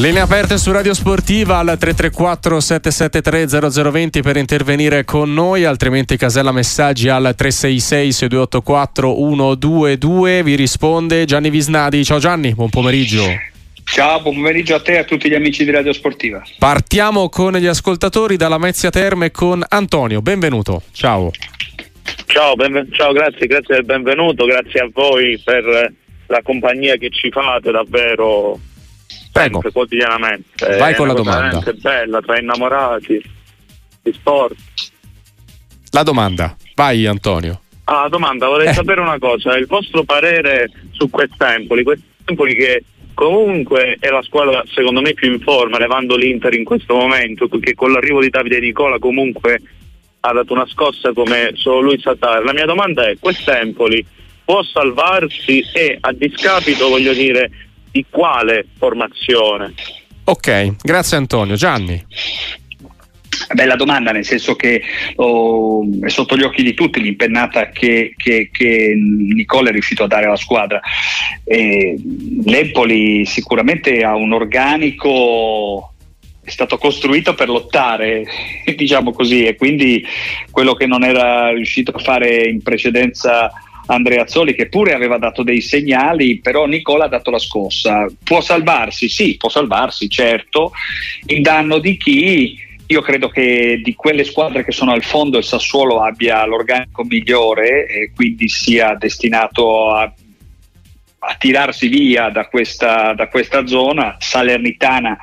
Linee aperte su Radio Sportiva al 334 773 0020 per intervenire con noi, altrimenti casella messaggi al 366 6284 122. Vi risponde Gianni Visnadi. Ciao Gianni, buon pomeriggio. Ciao, buon pomeriggio a te e a tutti gli amici di Radio Sportiva. Partiamo con gli ascoltatori dalla Mezzia Terme con Antonio. Benvenuto. Ciao. Ciao, benven- ciao, grazie, grazie del benvenuto, grazie a voi per la compagnia che ci fate davvero Prego. quotidianamente. Vai È con la domanda. veramente bella tra innamorati di sport. La domanda. Vai Antonio. Ah, domanda, vorrei Eh. sapere una cosa, il vostro parere su quest'Empoli, quest'Empoli che comunque è la squadra secondo me più in forma, levando l'Inter in questo momento, che con l'arrivo di Davide Nicola comunque ha dato una scossa come solo lui sa dare. La mia domanda è, quest'Empoli può salvarsi e a discapito, voglio dire, di quale formazione? Ok, grazie Antonio. Gianni. Bella domanda, nel senso che oh, è sotto gli occhi di tutti l'impennata che, che, che Nicola è riuscito a dare alla squadra. E L'Empoli sicuramente ha un organico è stato costruito per lottare, diciamo così, e quindi quello che non era riuscito a fare in precedenza Andrea Zoli, che pure aveva dato dei segnali, però Nicola ha dato la scossa. Può salvarsi? Sì, può salvarsi, certo, in danno di chi? Io credo che di quelle squadre che sono al fondo il Sassuolo abbia l'organico migliore e quindi sia destinato a, a tirarsi via da questa, da questa zona. Salernitana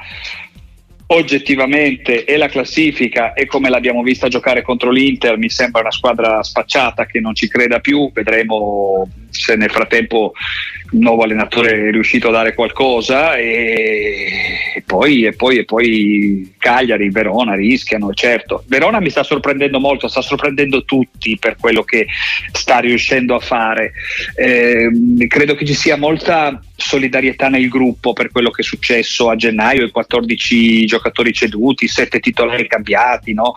oggettivamente e la classifica e come l'abbiamo vista giocare contro l'Inter mi sembra una squadra spacciata che non ci creda più, vedremo se nel frattempo nuovo allenatore è riuscito a dare qualcosa e, e poi, e poi, e poi Cagliari, Verona rischiano, certo. Verona mi sta sorprendendo molto, sta sorprendendo tutti per quello che sta riuscendo a fare. Eh, credo che ci sia molta solidarietà nel gruppo per quello che è successo a gennaio, i 14 giocatori ceduti, 7 titolari cambiati, no?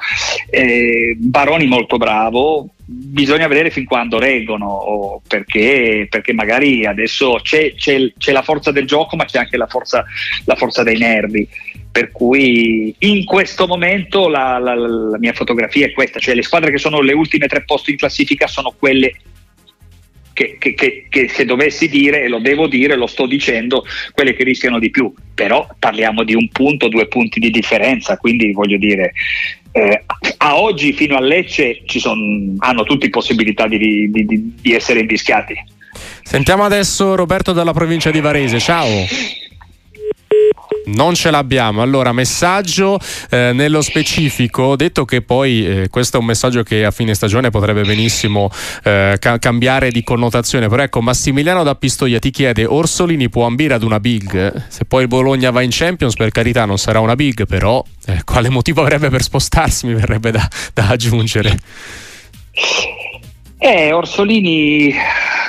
eh, Baroni molto bravo, bisogna vedere fin quando reggono perché, perché magari adesso c'è, c'è, c'è, la forza del gioco ma c'è anche la forza, la forza dei nervi. Per cui in questo momento la, la, la mia fotografia è questa cioè le squadre che sono le ultime tre posti in classifica sono quelle che, che, che, che, se dovessi dire, e lo devo dire, lo sto dicendo, quelle che rischiano di più, però parliamo di un punto, due punti di differenza, quindi voglio dire, eh, a oggi fino a Lecce son, hanno tutti possibilità di, di, di, di essere invischiati. Sentiamo adesso Roberto dalla provincia di Varese, ciao. Non ce l'abbiamo. Allora, messaggio eh, nello specifico, detto che poi eh, questo è un messaggio che a fine stagione potrebbe benissimo eh, ca- cambiare di connotazione, però ecco, Massimiliano da Pistoia ti chiede, Orsolini può ambire ad una big? Se poi il Bologna va in Champions, per carità non sarà una big, però eh, quale motivo avrebbe per spostarsi mi verrebbe da, da aggiungere. Eh, Orsolini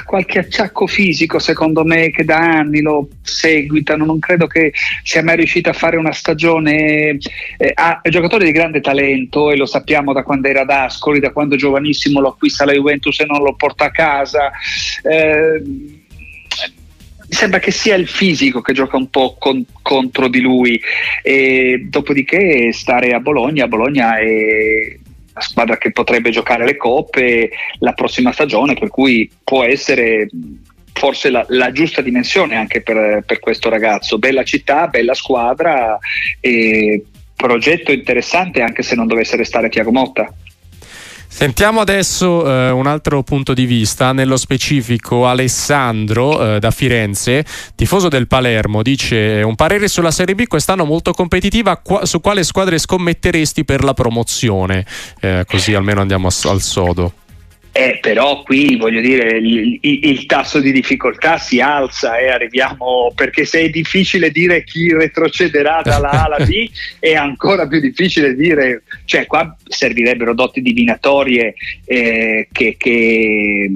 qualche acciacco fisico secondo me che da anni lo seguitano, non credo che sia mai riuscito a fare una stagione, eh, ha, è un giocatore di grande talento e lo sappiamo da quando era ad Ascoli, da quando giovanissimo lo acquista la Juventus e non lo porta a casa. Eh, mi sembra che sia il fisico che gioca un po' con, contro di lui e dopodiché stare a Bologna, Bologna è la squadra che potrebbe giocare le coppe la prossima stagione, per cui può essere forse la, la giusta dimensione anche per, per, questo ragazzo. Bella città, bella squadra e progetto interessante anche se non dovesse restare Tiago Motta. Sentiamo adesso eh, un altro punto di vista, nello specifico Alessandro eh, da Firenze, tifoso del Palermo, dice un parere sulla Serie B quest'anno molto competitiva, qua, su quale squadre scommetteresti per la promozione? Eh, così almeno andiamo a, al sodo. Eh, però qui voglio dire il, il, il, tasso di difficoltà si alza e arriviamo perché se è difficile dire chi retrocederà dalla A alla B è ancora più difficile dire cioè qua servirebbero doti divinatorie eh, che, che,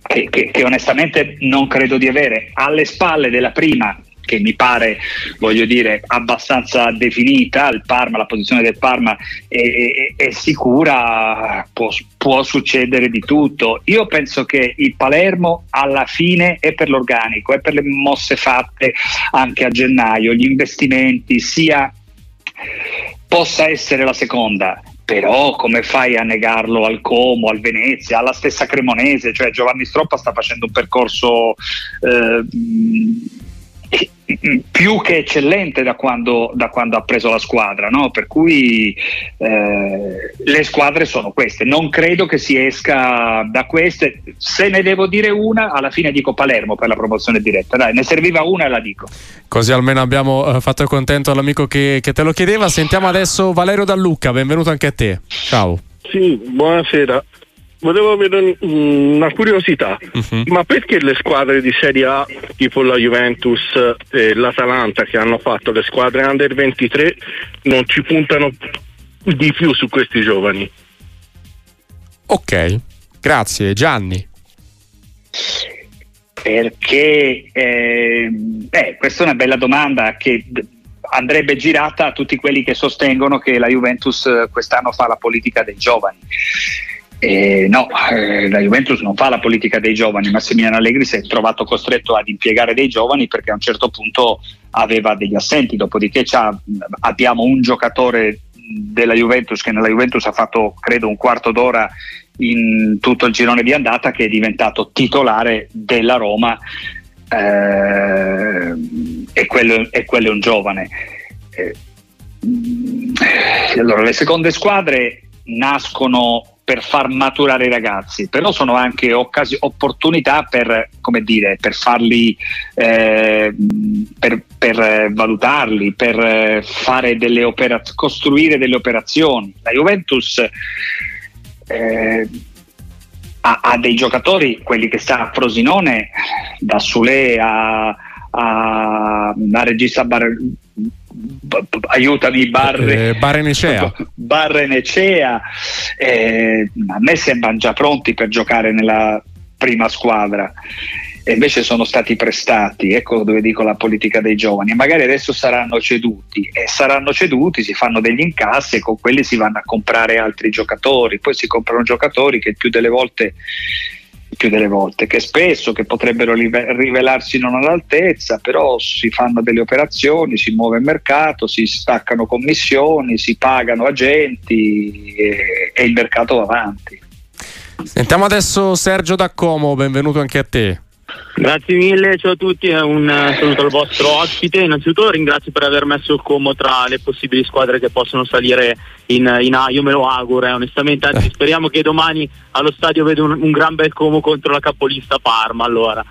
che, che onestamente non credo di avere. Alle spalle della prima che mi pare, voglio dire, abbastanza definita, il Parma, la posizione del Parma è, è, è sicura, può, può, succedere di tutto. Io penso che il Palermo alla fine è per l'organico, è per le mosse fatte anche a gennaio, gli investimenti, sia possa essere la seconda, però come fai a negarlo al Como, al Venezia, alla stessa Cremonese? Cioè Giovanni Stroppa sta facendo un percorso eh, più che eccellente da quando, da quando, ha preso la squadra, no? per cui eh, le squadre sono queste. Non credo che si esca da queste. Se ne devo dire una, alla fine dico Palermo per la promozione diretta. Dai, ne serviva una e la dico. Così almeno abbiamo eh, fatto contento all'amico che, che te lo chiedeva. Sentiamo adesso Valerio Dallucca, benvenuto anche a te. Ciao. Sì, buonasera volevo avere una curiosità, uh-huh. ma perché le squadre di Serie A, tipo la Juventus e l'Atalanta, che hanno fatto le squadre under 23, non ci puntano di più su questi giovani? Ok, grazie Gianni. Perché, eh, beh, questa è una bella domanda che andrebbe girata a tutti quelli che sostengono che la Juventus quest'anno fa la politica dei giovani. Eh, no, eh, la Juventus non fa la politica dei giovani, Massimiliano Allegri si è trovato costretto ad impiegare dei giovani perché a un certo punto aveva degli assenti, dopodiché abbiamo un giocatore della Juventus che nella Juventus ha fatto credo un quarto d'ora in tutto il girone di andata che è diventato titolare della Roma eh, e, quello, e, quello, è un giovane. Eh, allora, le seconde squadre nascono per far maturare i ragazzi, però sono anche occasi- opportunità per, dire, per farli, eh, per, per, valutarli, per delle operaz- costruire delle operazioni. La Juventus eh, ha, ha, dei giocatori, quelli che sta a Frosinone, da Sule a, a, a Regista Bar- aiutami Barre, eh, Barrenecea, Barrenecea eh, a me sembrano già pronti per giocare nella prima squadra. E invece sono stati prestati ecco dove dico la politica dei giovani. Magari adesso saranno ceduti. E saranno ceduti si fanno degli incassi e con quelli si vanno a comprare altri giocatori. Poi si comprano giocatori che più delle volte più delle volte, che spesso che potrebbero rivelarsi non all'altezza, però si fanno delle operazioni, si muove il mercato, si staccano commissioni, si pagano agenti e, e il mercato va avanti. Sentiamo adesso Sergio D'Accomo, benvenuto anche a te. Grazie mille, ciao a tutti, un eh, saluto al vostro ospite. Innanzitutto ringrazio per aver messo il Como tra le possibili squadre che possono salire in, in A, io me lo auguro, eh, onestamente, anzi eh. speriamo che domani allo stadio vedo un, un, gran bel Como contro la capolista Parma. Allora.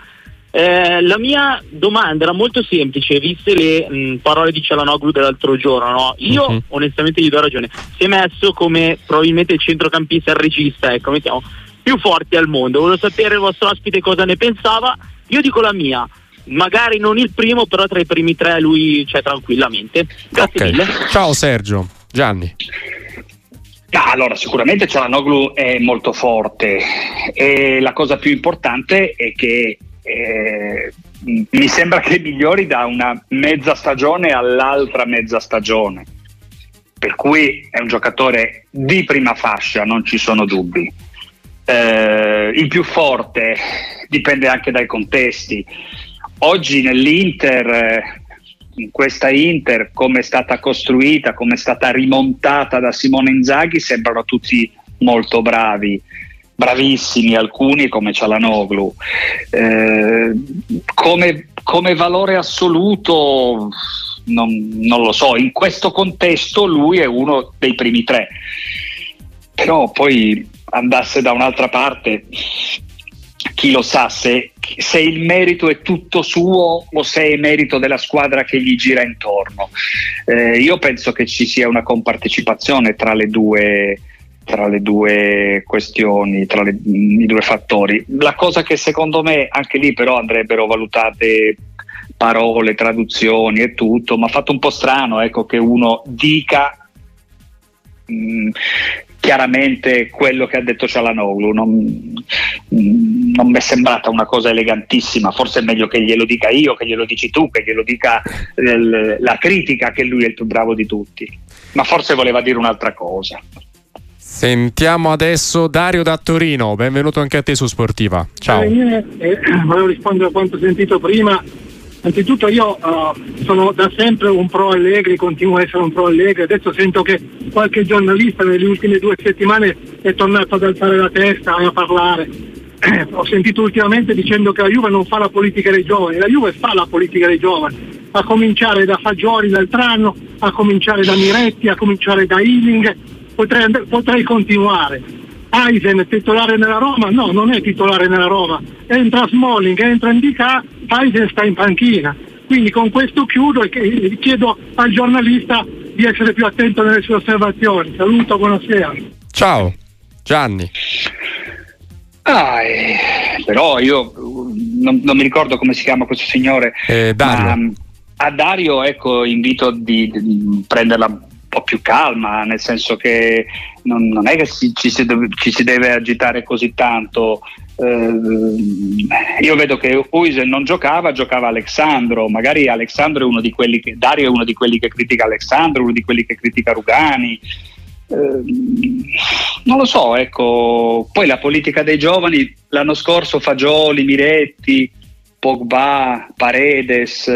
Eh, la mia domanda era molto semplice, viste le mh, parole di Cialanoglu dell'altro giorno. No? Io uh-huh. onestamente gli do ragione. Si è messo come probabilmente il centrocampista, il regista, ecco, mettiamo più forti al mondo. Volevo sapere il vostro ospite cosa ne pensava. Io dico la mia. Magari non il primo, però tra i primi tre lui c'è tranquillamente. Grazie okay. mille. Ciao Sergio. Gianni. Ah, allora, sicuramente Cialanoglu è molto forte e la cosa più importante è che eh, mi sembra che migliori da una mezza stagione all'altra mezza stagione. Per cui è un giocatore di prima fascia, non ci sono dubbi eh, il più forte dipende anche dai contesti. Oggi nell'Inter, eh, in questa Inter, come è stata costruita, come è stata rimontata da Simone Inzaghi, sembrano tutti molto bravi, bravissimi alcuni come Cialanoglu. Eh, come, come, valore assoluto non, non lo so, in questo contesto lui è uno dei primi tre. Però poi andasse da un'altra parte, chi lo sa se, se, il merito è tutto suo o se è merito della squadra che gli gira intorno. Eh, io penso che ci sia una compartecipazione tra le due, tra le due questioni, tra le, i due fattori. La cosa che secondo me anche lì però andrebbero valutate parole, traduzioni e tutto, ma ha fatto un po' strano ecco, che uno dica mh, chiaramente quello che ha detto Cialanoglu. Non, non mi è sembrata una cosa elegantissima, forse è meglio che glielo dica io, che glielo dici tu, che glielo dica eh, la critica che lui è il più bravo di tutti, ma forse voleva dire un'altra cosa. Sentiamo adesso Dario da Torino, benvenuto anche a te su Sportiva. Ciao. Eh, eh, volevo rispondere a quanto sentito prima. Anzitutto io uh, sono da sempre un pro Allegri, continuo a essere un pro Allegri, adesso sento che qualche giornalista nelle ultime due settimane è tornato ad alzare la testa e a parlare. Eh, ho sentito ultimamente dicendo che la Juve non fa la politica dei giovani, la Juve fa la politica dei giovani, a cominciare da Fagioli l'altro anno, a cominciare da Miretti, a cominciare da Ealing, potrei, potrei continuare. Eisen è titolare nella Roma? No, non è titolare nella Roma. Entra Smalling, entra Indica, Eisen sta in panchina. Quindi con questo chiudo e chiedo al giornalista di essere più attento nelle sue osservazioni. Saluto, buonasera. Ciao, Gianni. Ah, eh, però io non, non, mi ricordo come si chiama questo signore. Eh, Dario. Ma, a Dario ecco, invito di, di prenderla po' più calma, nel senso che non, non è che si, ci, si deve, ci, si deve, agitare così tanto. Eh, io vedo che Uisen non giocava, giocava Alessandro, magari Alessandro è uno di quelli che, Dario è uno di quelli che critica Alessandro, uno di quelli che critica Rugani. Eh, non lo so, ecco, poi la politica dei giovani, l'anno scorso Fagioli, Miretti, Pogba, Paredes,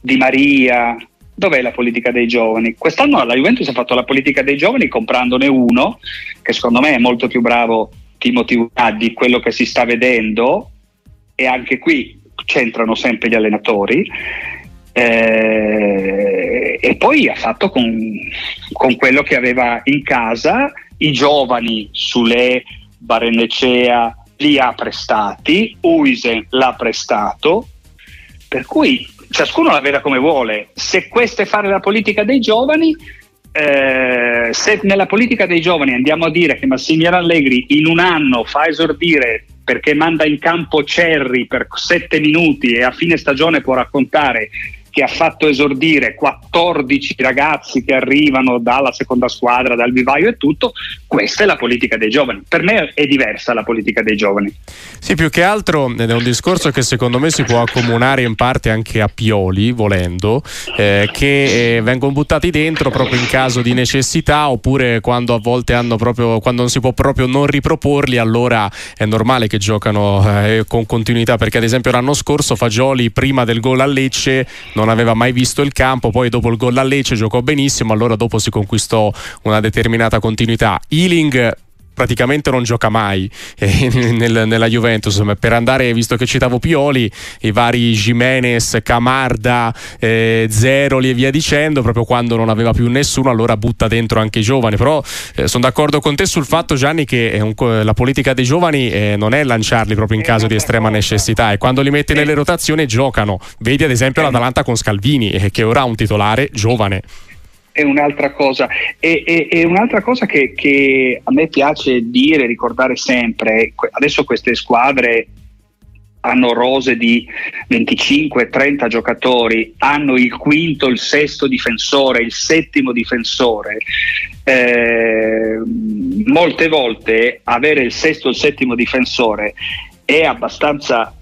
Di Maria, dov'è la politica dei giovani? Quest'anno la Juventus ha fatto la politica dei giovani comprandone uno, che secondo me è molto più bravo Timothy di quello che si sta vedendo, e anche qui c'entrano sempre gli allenatori. Eh, e poi ha fatto con, con, quello che aveva in casa i giovani Sule, Barenecea li ha prestati, Uisen l'ha prestato, per cui ciascuno la veda come vuole. Se questo è fare la politica dei giovani, eh, se nella politica dei giovani andiamo a dire che Massimiliano Allegri in un anno fa esordire perché manda in campo Cerri per sette minuti e a fine stagione può raccontare che ha fatto esordire 14 ragazzi che arrivano dalla seconda squadra, dal vivaio e tutto, questa è la politica dei giovani. Per me è diversa la politica dei giovani. Sì, più che altro è un discorso che secondo me si può accomunare in parte anche a Pioli, volendo, eh, che eh, vengono buttati dentro proprio in caso di necessità oppure quando a volte hanno proprio, quando non si può proprio non riproporli, allora è normale che giocano eh, con continuità, perché ad esempio l'anno scorso Fagioli prima del gol a Lecce non non aveva mai visto il campo, poi dopo il gol a Lecce giocò benissimo, allora dopo si conquistò una determinata continuità. Ealing praticamente non gioca mai eh, nel, nella Juventus per andare visto che citavo Pioli i vari Jimenez, Camarda eh, Zeroli e via dicendo proprio quando non aveva più nessuno allora butta dentro anche i giovani. Però eh, sono d'accordo con te sul fatto Gianni che un, la politica dei giovani eh, non è lanciarli proprio in caso di estrema necessità. E quando li metti nelle rotazioni giocano. Vedi ad esempio l'Atalanta con Scalvini eh, che ora ha un titolare giovane è un'altra cosa. E, e, e un'altra cosa che, che, a me piace dire, ricordare sempre, adesso queste squadre hanno rose di 25-30 giocatori, hanno il quinto, il sesto difensore, il settimo difensore. Eh, molte volte avere il sesto il settimo difensore è abbastanza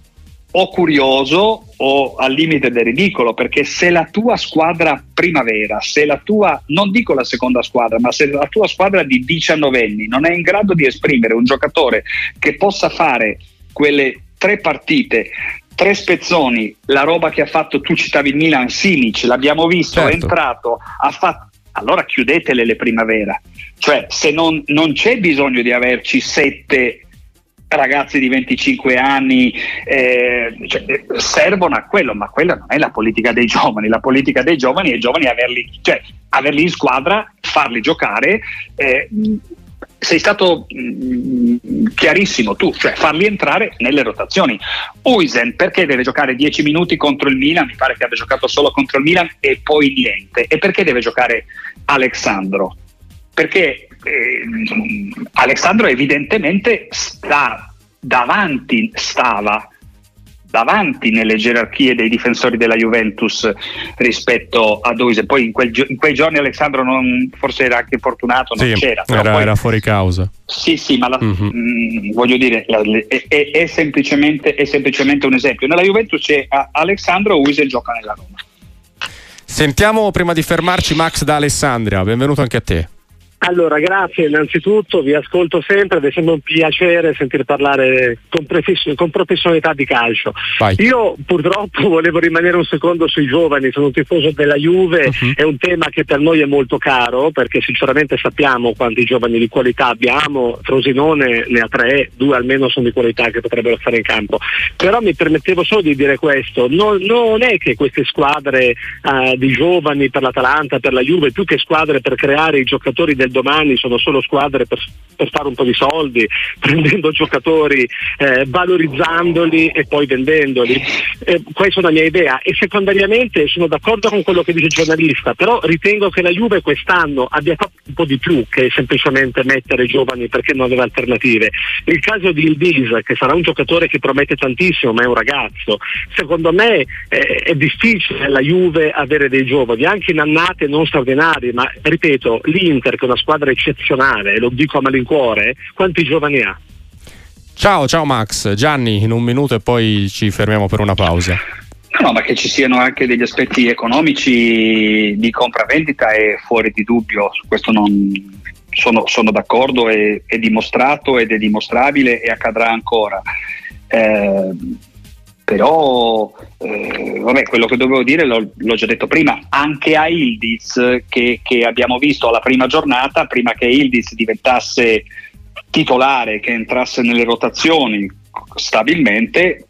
o curioso o al limite del ridicolo, perché se la tua squadra primavera, se la tua, non dico la seconda squadra, ma se la tua squadra di 19 anni non è in grado di esprimere un giocatore che possa fare quelle tre partite tre spezzoni, la roba che ha fatto, tu citavi il Milan, Simic, l'abbiamo visto, certo. è entrato, ha fatto, allora chiudetele le primavera. Cioè, se non, non c'è bisogno di averci sette ragazzi di 25 anni eh, cioè, servono a quello, ma quella non è la politica dei giovani, la politica dei giovani è i giovani averli, cioè, averli in squadra, farli giocare. Eh, sei stato mh, mm, chiarissimo tu, cioè farli entrare nelle rotazioni. Uisen perché deve giocare 10 minuti contro il Milan? Mi pare che abbia giocato solo contro il Milan e poi niente. E perché deve giocare Alexandro? Perché eh, Alessandro evidentemente sta davanti, stava davanti nelle gerarchie dei difensori della Juventus rispetto a Duise. Poi in, quel, in, quei giorni Alessandro non, forse era anche fortunato, non sì, c'era. Era, poi, era, fuori causa. Sì, sì, ma la, mm-hmm. mh, voglio dire, è, è, è, semplicemente, è, semplicemente, un esempio. Nella Juventus c'è Alessandro Uise gioca nella Roma. Sentiamo prima di fermarci Max da Alessandria, benvenuto anche a te. Allora, grazie innanzitutto, vi ascolto sempre ed è sempre un piacere sentire parlare con, profes- con professionalità di calcio. Vai. Io purtroppo volevo rimanere un secondo sui giovani, sono un tifoso della Juve, uh-huh. è un tema che per noi è molto caro perché sinceramente sappiamo quanti giovani di qualità abbiamo, Frosinone ne ha tre, due almeno sono di qualità che potrebbero stare in campo. Però mi permettevo solo di dire questo, non, non è che queste squadre uh, di giovani per l'Atalanta, per la Juve, più che squadre per creare i giocatori del domani sono solo squadre per, per fare un po' di soldi, prendendo giocatori, eh, valorizzandoli e poi vendendoli. Eh, questa è la mia idea e secondariamente sono d'accordo con quello che dice il giornalista, però ritengo che la Juve quest'anno abbia fatto un po' di più che semplicemente mettere giovani perché non aveva alternative. Il caso di Ildiz, che sarà un giocatore che promette tantissimo, ma è un ragazzo, secondo me eh, è difficile la Juve avere dei giovani, anche in annate non straordinarie, ma ripeto, l'Inter che è una squadra eccezionale, lo dico a malincuore, quanti giovani ha? Ciao, ciao Max, Gianni in un minuto e poi ci fermiamo per una pausa. No, ma che ci siano anche degli aspetti economici di compravendita è fuori di dubbio, su questo non, sono, sono, d'accordo, è, è, dimostrato ed è dimostrabile e accadrà ancora. Eh, però eh, vabbè, quello che dovevo dire l'ho, l'ho, già detto prima, anche a Ildiz che, che, abbiamo visto alla prima giornata, prima che Ildiz diventasse titolare, che entrasse nelle rotazioni stabilmente,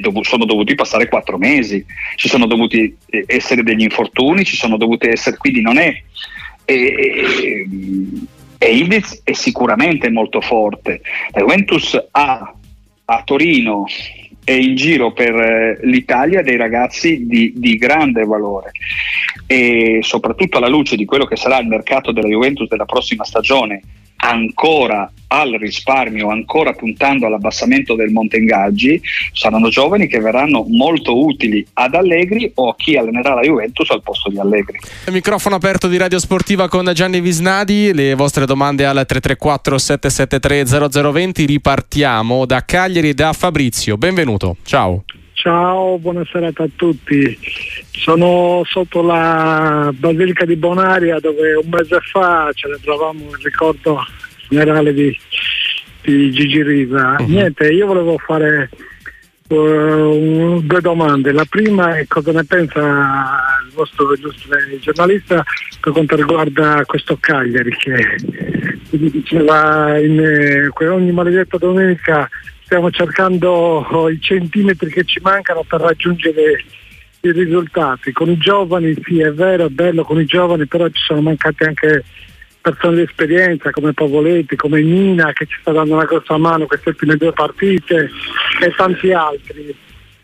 dov- sono dovuti passare quattro mesi, ci sono dovuti eh, essere degli infortuni, ci sono dovuti essere, quindi non è... E, e Ildiz è sicuramente molto forte. La Juventus ha a Torino e in giro per eh, l'Italia dei ragazzi di, di, grande valore. E soprattutto alla luce di quello che sarà il mercato della Juventus della prossima stagione ancora al risparmio, ancora puntando all'abbassamento del monte ingaggi, saranno giovani che verranno molto utili ad Allegri o a chi allenerà la Juventus al posto di Allegri. Il microfono aperto di Radio Sportiva con Gianni Visnadi, le vostre domande al 334 773 0020, ripartiamo da Cagliari e da Fabrizio, benvenuto, ciao. Ciao, buona serata a tutti. Sono sotto la Basilica di Bonaria dove un mese fa celebravamo il ricordo generale di, di Gigi Riva. Uh-huh. Niente, io volevo fare uh, due domande. La prima è cosa ne pensa il vostro illustre giornalista per quanto riguarda questo Cagliari che diceva in, eh, ogni maledetta domenica stiamo cercando i centimetri che ci mancano per raggiungere i risultati. Con i giovani sì è vero, è bello con i giovani, però ci sono mancate anche persone di esperienza come Pavoletti, come Nina che ci sta dando una grossa mano queste ultime due partite e tanti altri.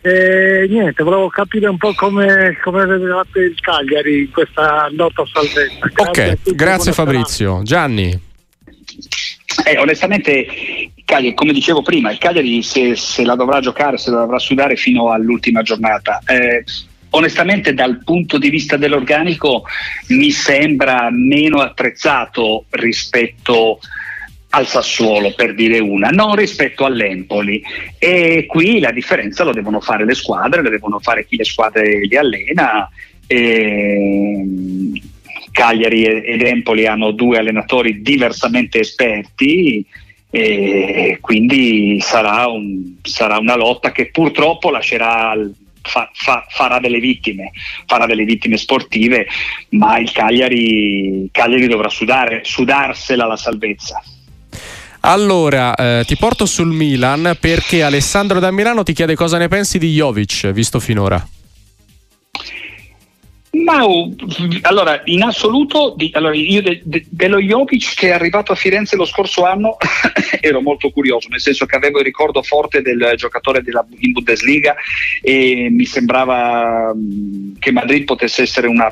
E niente, volevo capire un po' come, come vedevate il Cagliari in questa lotta salvezza. Grazie ok, grazie Fabrizio. Gianni. Eh, onestamente Cagliari, come dicevo prima, il Cagliari se, se, la dovrà giocare, se la dovrà sudare fino all'ultima giornata. Eh, onestamente dal punto di vista dell'organico mi sembra meno attrezzato rispetto al Sassuolo per dire una, non rispetto all'Empoli e qui la differenza lo devono fare le squadre, lo devono fare chi le squadre li allena. E Cagliari ed Empoli hanno due allenatori diversamente esperti e quindi sarà, un, sarà una lotta che purtroppo lascerà Fa, fa, farà delle vittime, farà delle vittime sportive, ma il Cagliari, Cagliari dovrà sudare, sudarsela la salvezza. Allora, eh, ti porto sul Milan perché Alessandro da Milano ti chiede cosa ne pensi di Jovic, visto finora. Ma allora, in assoluto, di, allora, io de, de, dello Jokic che è arrivato a Firenze lo scorso anno ero molto curioso, nel senso che avevo il ricordo forte del giocatore della, in Bundesliga e mi sembrava che Madrid potesse essere una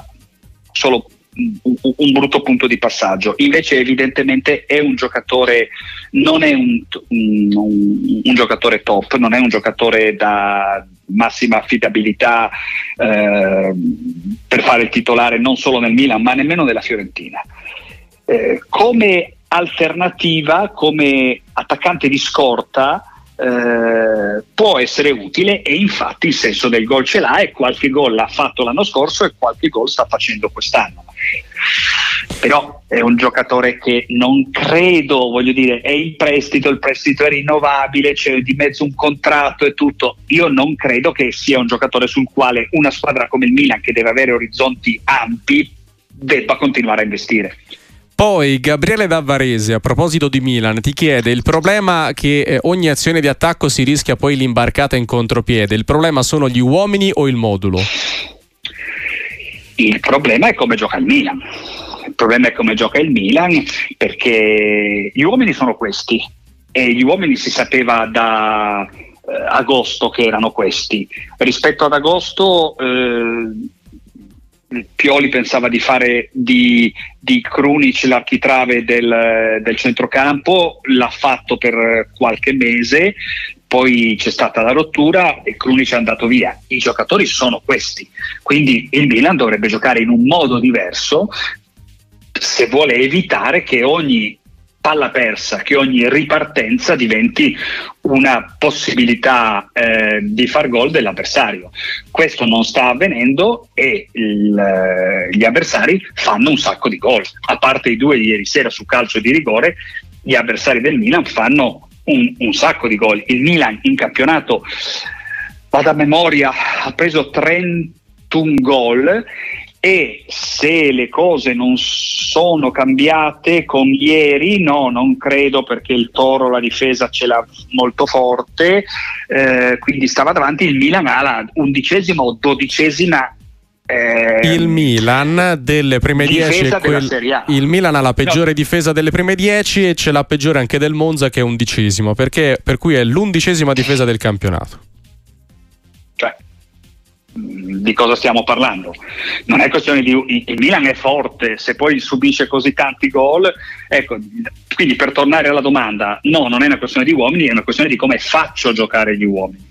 solo un, un, brutto punto di passaggio. Invece evidentemente è un giocatore, non è un, un, un giocatore top, non è un giocatore da massima affidabilità eh, per fare il titolare non solo nel Milan ma nemmeno nella Fiorentina. Eh, come alternativa, come attaccante di scorta, eh, può essere utile e infatti il senso del gol ce l'ha e qualche gol l'ha fatto l'anno scorso e qualche gol sta facendo quest'anno. Però è un giocatore che non credo, voglio dire, è in prestito, il prestito è rinnovabile, c'è di mezzo un contratto e tutto. Io non credo che sia un giocatore sul quale una squadra come il Milan, che deve avere orizzonti ampi, debba continuare a investire. Poi Gabriele Davarese, a proposito di Milan, ti chiede il problema che eh, ogni azione di attacco si rischia poi l'imbarcata in contropiede. Il problema sono gli uomini o il modulo? Il problema è come gioca il Milan. Il problema è come gioca il Milan perché gli uomini sono questi e gli uomini si sapeva da eh, agosto che erano questi. Rispetto ad agosto eh, Pioli pensava di fare di, di Krunic l'architrave del, del centrocampo, l'ha fatto per qualche mese, poi c'è stata la rottura e Krunic è andato via. I giocatori sono questi, quindi il Milan dovrebbe giocare in un modo diverso se vuole evitare che ogni palla persa, che ogni ripartenza diventi una possibilità eh, di far gol dell'avversario. Questo non sta avvenendo e il, eh, gli avversari fanno un sacco di gol. A parte i due di ieri sera su calcio di rigore, gli avversari del Milan fanno un, un sacco di gol. Il Milan in campionato, vado a memoria, ha preso 31 gol e se le cose non sono cambiate con ieri, no, non credo perché il Toro la difesa ce l'ha molto forte, eh, quindi stava davanti il Milan alla undicesima o dodicesima eh, il Milan delle prime 10 quel... il Milan ha la peggiore no. difesa delle prime 10 e c'è la peggiore anche del Monza che è undicesimo perché, per cui è l'undicesima difesa del campionato cioè di cosa stiamo parlando. Non è questione di il Milan è forte, se poi subisce così tanti gol, ecco, quindi per tornare alla domanda, no, non è una questione di uomini, è una questione di come faccio giocare gli uomini.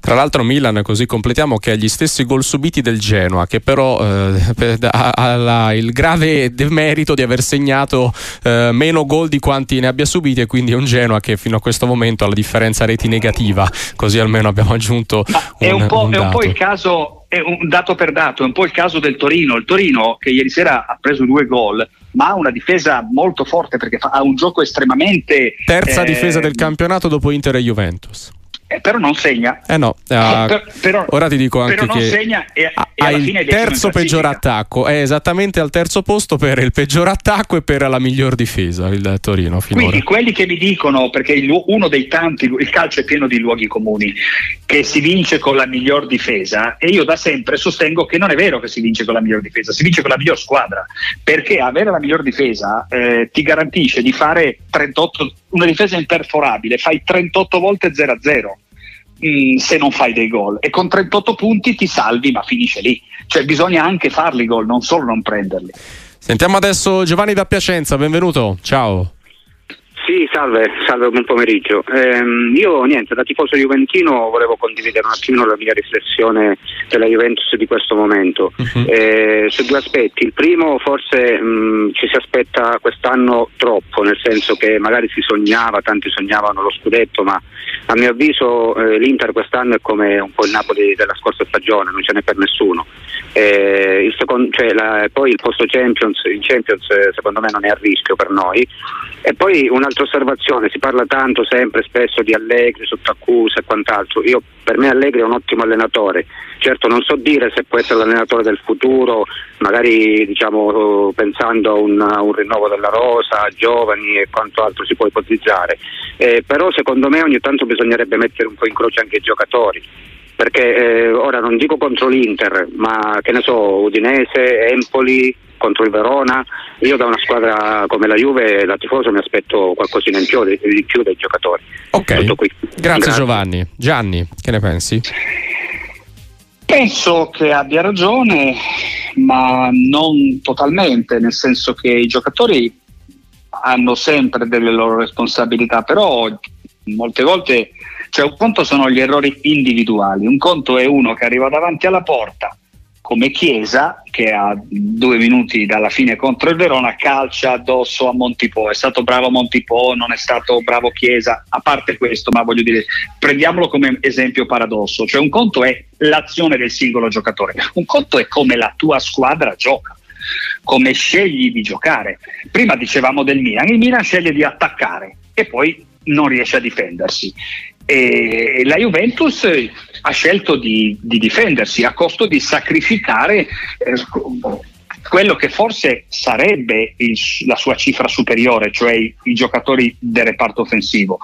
Tra l'altro Milan, così completiamo, che ha gli stessi gol subiti del Genoa, che però eh, ha, la, il grave demerito di aver segnato eh, meno gol di quanti ne abbia subiti e quindi è un Genoa che fino a questo momento ha la differenza reti negativa, così almeno abbiamo aggiunto un, è un, po', un è un po' il caso è un dato per dato, è un po' il caso del Torino. Il Torino che ieri sera ha preso due gol, ma ha una difesa molto forte perché fa, ha un gioco estremamente... Terza eh, difesa del campionato dopo Inter e Juventus. Eh, però non segna. Eh no, uh, per, però, ora ti dico anche però che segna e, ha il terzo peggior attacco, è esattamente al terzo posto per il peggior attacco e per la miglior difesa il Torino finora. Quindi quelli che mi dicono, perché il, uno dei tanti, il calcio è pieno di luoghi comuni, che si vince con la miglior difesa e io da sempre sostengo che non è vero che si vince con la miglior difesa, si vince con la miglior squadra, perché avere la miglior difesa eh, ti garantisce di fare 38 una difesa imperforabile, fai 38 volte 0-0 mh, mm, se non fai dei gol e con 38 punti ti salvi ma finisce lì, cioè bisogna anche farli gol, non solo non prenderli. Sentiamo adesso Giovanni da Piacenza, benvenuto, ciao. Sì, salve, salve, buon pomeriggio. Eh, io niente, da tifoso juventino volevo condividere un attimino la mia riflessione della Juventus di questo momento uh-huh. eh, su due aspetti. Il primo forse mh, ci si aspetta quest'anno troppo, nel senso che magari si sognava, tanti sognavano lo scudetto, ma a mio avviso eh, l'Inter quest'anno è come un po' il Napoli della scorsa stagione, non ce n'è per nessuno. Eh, il secondo, cioè la, poi il posto Champions, in Champions eh, secondo me non è a rischio per noi. E poi un'altra osservazione, si parla tanto sempre, spesso di Allegri sotto accusa e quant'altro. Io, per me Allegri è un ottimo allenatore. Certo non so dire se può essere l'allenatore del futuro, magari diciamo, pensando a un, a un rinnovo della rosa, giovani e quanto altro si può ipotizzare. Eh, però secondo me ogni tanto bisognerebbe mettere un po' in croce anche i giocatori perché eh, ora non dico contro l'Inter, ma che ne so, Udinese, Empoli, contro il Verona, io da una squadra come la Juve, da tifoso, mi aspetto qualcosina in più, di, di più dai giocatori. Ok, grazie, grazie, Giovanni. Gianni, che ne pensi? Penso che abbia ragione, ma non totalmente, nel senso che i giocatori hanno sempre delle loro responsabilità, però molte volte, cioè un conto sono gli errori individuali, un conto è uno che arriva davanti alla porta come Chiesa che a due minuti dalla fine contro il Verona calcia addosso a Montipò è stato bravo Montipò non è stato bravo Chiesa. A parte questo ma voglio dire prendiamolo come esempio paradosso. Cioè un conto è l'azione del singolo giocatore un conto è come la tua squadra gioca come scegli di giocare. Prima dicevamo del Milan il Milan sceglie di attaccare e poi non riesce a difendersi e la Juventus ha scelto di, di difendersi a costo di sacrificare eh, quello che forse sarebbe il, la sua cifra superiore, cioè i, i giocatori del reparto offensivo.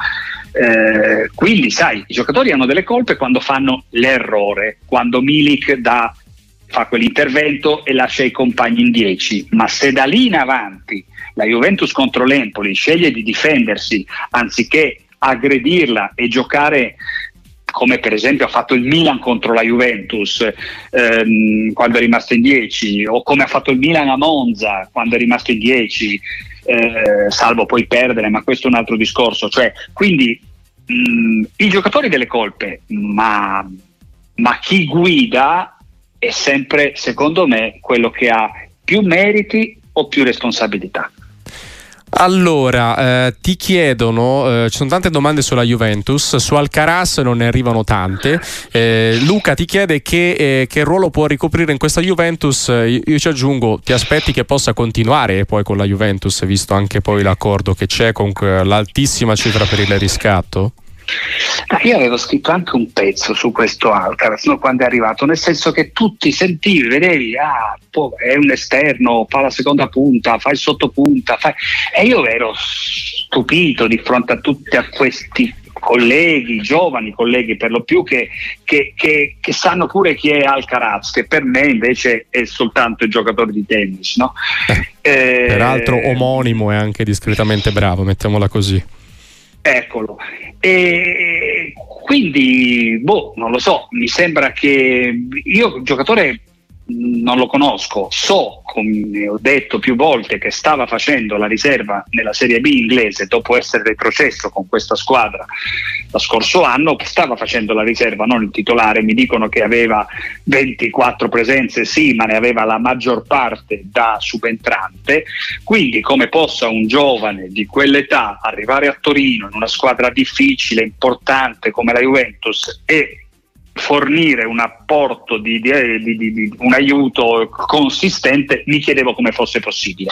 Eh, quindi, sai, i giocatori hanno delle colpe quando fanno l'errore, quando Milik dà, fa quell'intervento e lascia i compagni in 10, ma se da lì in avanti la Juventus contro l'Empoli sceglie di difendersi anziché aggredirla e giocare come per esempio ha fatto il Milan contro la Juventus ehm, quando è rimasto in 10 o come ha fatto il Milan a Monza quando è rimasto in 10 eh, salvo poi perdere ma questo è un altro discorso. Cioè, quindi mh, i giocatori delle colpe ma, ma chi guida è sempre secondo me quello che ha più meriti o più responsabilità allora, eh, ti chiedono, eh, ci sono tante domande sulla Juventus, su Alcaraz non ne arrivano tante. Eh, Luca ti chiede che, eh, che, ruolo può ricoprire in questa Juventus. Io, io, ci aggiungo, ti aspetti che possa continuare poi con la Juventus, visto anche poi l'accordo che c'è con l'altissima cifra per il riscatto? Ah, io avevo scritto anche un pezzo su questo Alcaraz no, quando è arrivato, nel senso che tutti sentivi, vedevi, ah, è un esterno, fa la seconda punta, fa il sottopunta, fa... e io ero stupito di fronte a tutti a questi colleghi, giovani colleghi per lo più, che, che, che, che, sanno pure chi è Alcaraz, che per me invece è soltanto il giocatore di tennis. No? Eh, eh, peraltro omonimo e anche discretamente bravo, mettiamola così. Eccolo. E quindi, boh, non lo so, mi sembra che io giocatore non lo conosco, so, come ho detto più volte, che stava facendo la riserva nella Serie B inglese dopo essere retrocesso con questa squadra lo scorso anno, stava facendo la riserva, non il titolare, mi dicono che aveva 24 presenze, sì, ma ne aveva la maggior parte da subentrante, quindi come possa un giovane di quell'età arrivare a Torino in una squadra difficile, importante come la Juventus e fornire un apporto di, di, di, un aiuto consistente mi chiedevo come fosse possibile.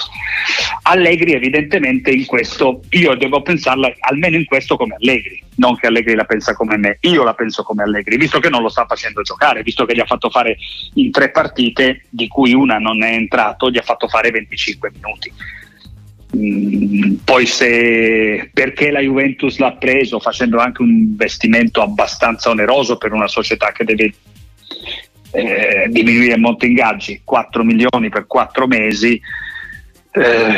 Allegri evidentemente in questo io devo pensarla almeno in questo come Allegri non che Allegri la pensa come me io la penso come Allegri visto che non lo sta facendo giocare visto che gli ha fatto fare in tre partite di cui una non è entrato gli ha fatto fare 25 minuti Mm, poi se perché la Juventus l'ha preso facendo anche un investimento abbastanza oneroso per una società che deve eh, diminuire molto ingaggi 4 milioni per 4 mesi eh,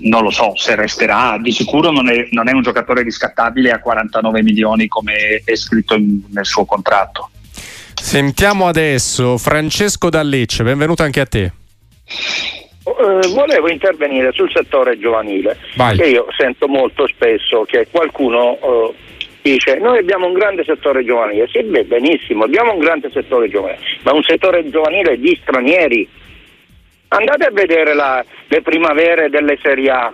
non lo so se resterà. Di sicuro non è, non è, un giocatore riscattabile a 49 milioni come è scritto in, nel suo contratto. Sentiamo adesso Francesco Dallecce benvenuto anche a te eh, volevo intervenire sul settore giovanile, Vai. che io sento molto spesso che qualcuno eh, dice noi abbiamo un grande settore giovanile, sì beh, benissimo, abbiamo un grande settore giovanile, ma un settore giovanile di stranieri. Andate a vedere la, le primavere delle Serie A,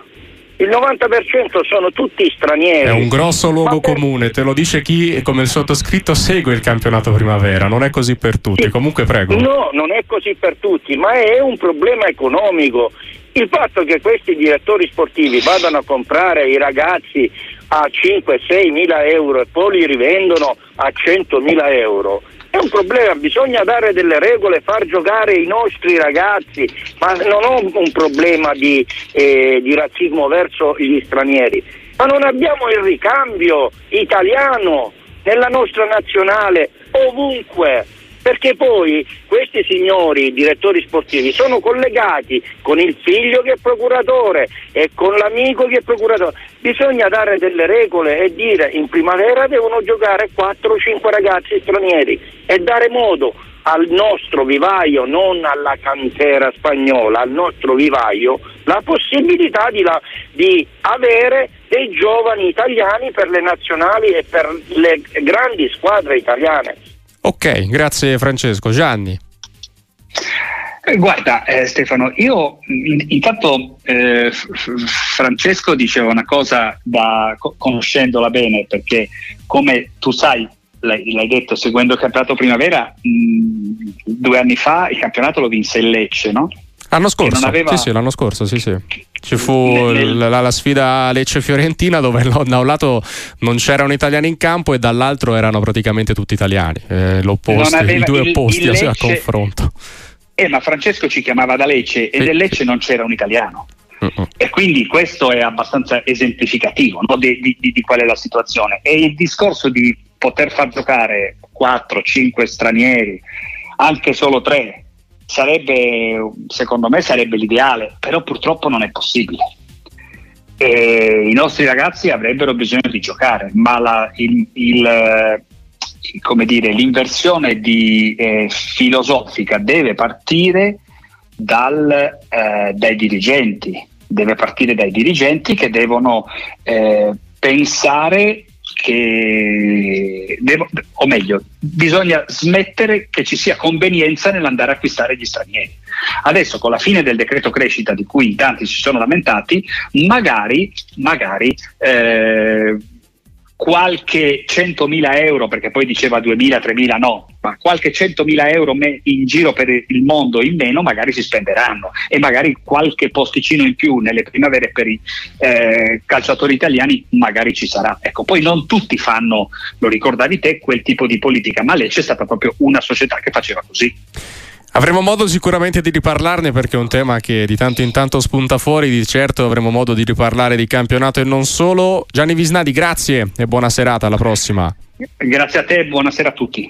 il 90% sono tutti stranieri. È un grosso luogo per... comune, te lo dice chi come il sottoscritto segue il campionato primavera, non è così per tutti. Sì. Comunque prego. No, non è così per tutti, ma è un problema economico. Il fatto che questi direttori sportivi vadano a comprare i ragazzi a 5-6 mila euro e poi li rivendono a 100 mila euro è un problema, bisogna dare delle regole, far giocare i nostri ragazzi, ma non ho un problema di, eh, di razzismo verso gli stranieri, ma non abbiamo il ricambio italiano nella nostra nazionale ovunque. Perché poi questi signori direttori sportivi sono collegati con il figlio che è procuratore e con l'amico che è procuratore. Bisogna dare delle regole e dire in primavera devono giocare 4 o 5 ragazzi stranieri e dare modo al nostro vivaio, non alla cantera spagnola, al nostro vivaio, la possibilità di, la, di, avere dei giovani italiani per le nazionali e per le grandi squadre italiane. Ok, grazie Francesco. Gianni. Eh, guarda eh, Stefano, io in, intanto eh, Francesco diceva una cosa da, conoscendola bene perché come tu sai l'hai, l'hai detto seguendo il campionato primavera, mh, due anni fa il campionato lo vinse il Lecce, no? L'anno scorso, aveva... sì, sì, l'anno scorso, sì, sì. Ci fu nel... la, la, sfida Lecce-Fiorentina dove da un lato non c'erano italiani in campo e dall'altro erano praticamente tutti italiani, eh, i due opposti il Lecce... a confronto. Eh, ma Francesco ci chiamava da Lecce e sì. del Lecce non c'era un italiano. Uh-uh. E quindi questo è abbastanza esemplificativo no? di, di, di, qual è la situazione. E il discorso di poter far giocare 4-5 stranieri, anche solo 3, sarebbe, secondo me sarebbe l'ideale, però purtroppo non è possibile. E I nostri ragazzi avrebbero bisogno di giocare, ma la, il, il, come dire, l'inversione di, eh, filosofica deve partire dal, eh, dai dirigenti, deve partire dai dirigenti che devono eh, pensare che devo, o meglio, bisogna smettere che ci sia convenienza nell'andare a acquistare gli stranieri. Adesso con la fine del decreto crescita di cui tanti si sono lamentati, magari, magari eh, qualche 100.000 euro, perché poi diceva 2.000, 3.000 no, ma qualche 100.000 euro in giro per il mondo in meno magari si spenderanno e magari qualche posticino in più nelle primavere per i eh, calciatori italiani magari ci sarà. Ecco, poi non tutti fanno, lo ricordavi te, quel tipo di politica, ma lei c'è stata proprio una società che faceva così. Avremo modo sicuramente di riparlarne perché è un tema che di tanto in tanto spunta fuori, di certo avremo modo di riparlare di campionato e non solo. Gianni Visnadi, grazie e buona serata, alla prossima. Grazie a te e buonasera a tutti.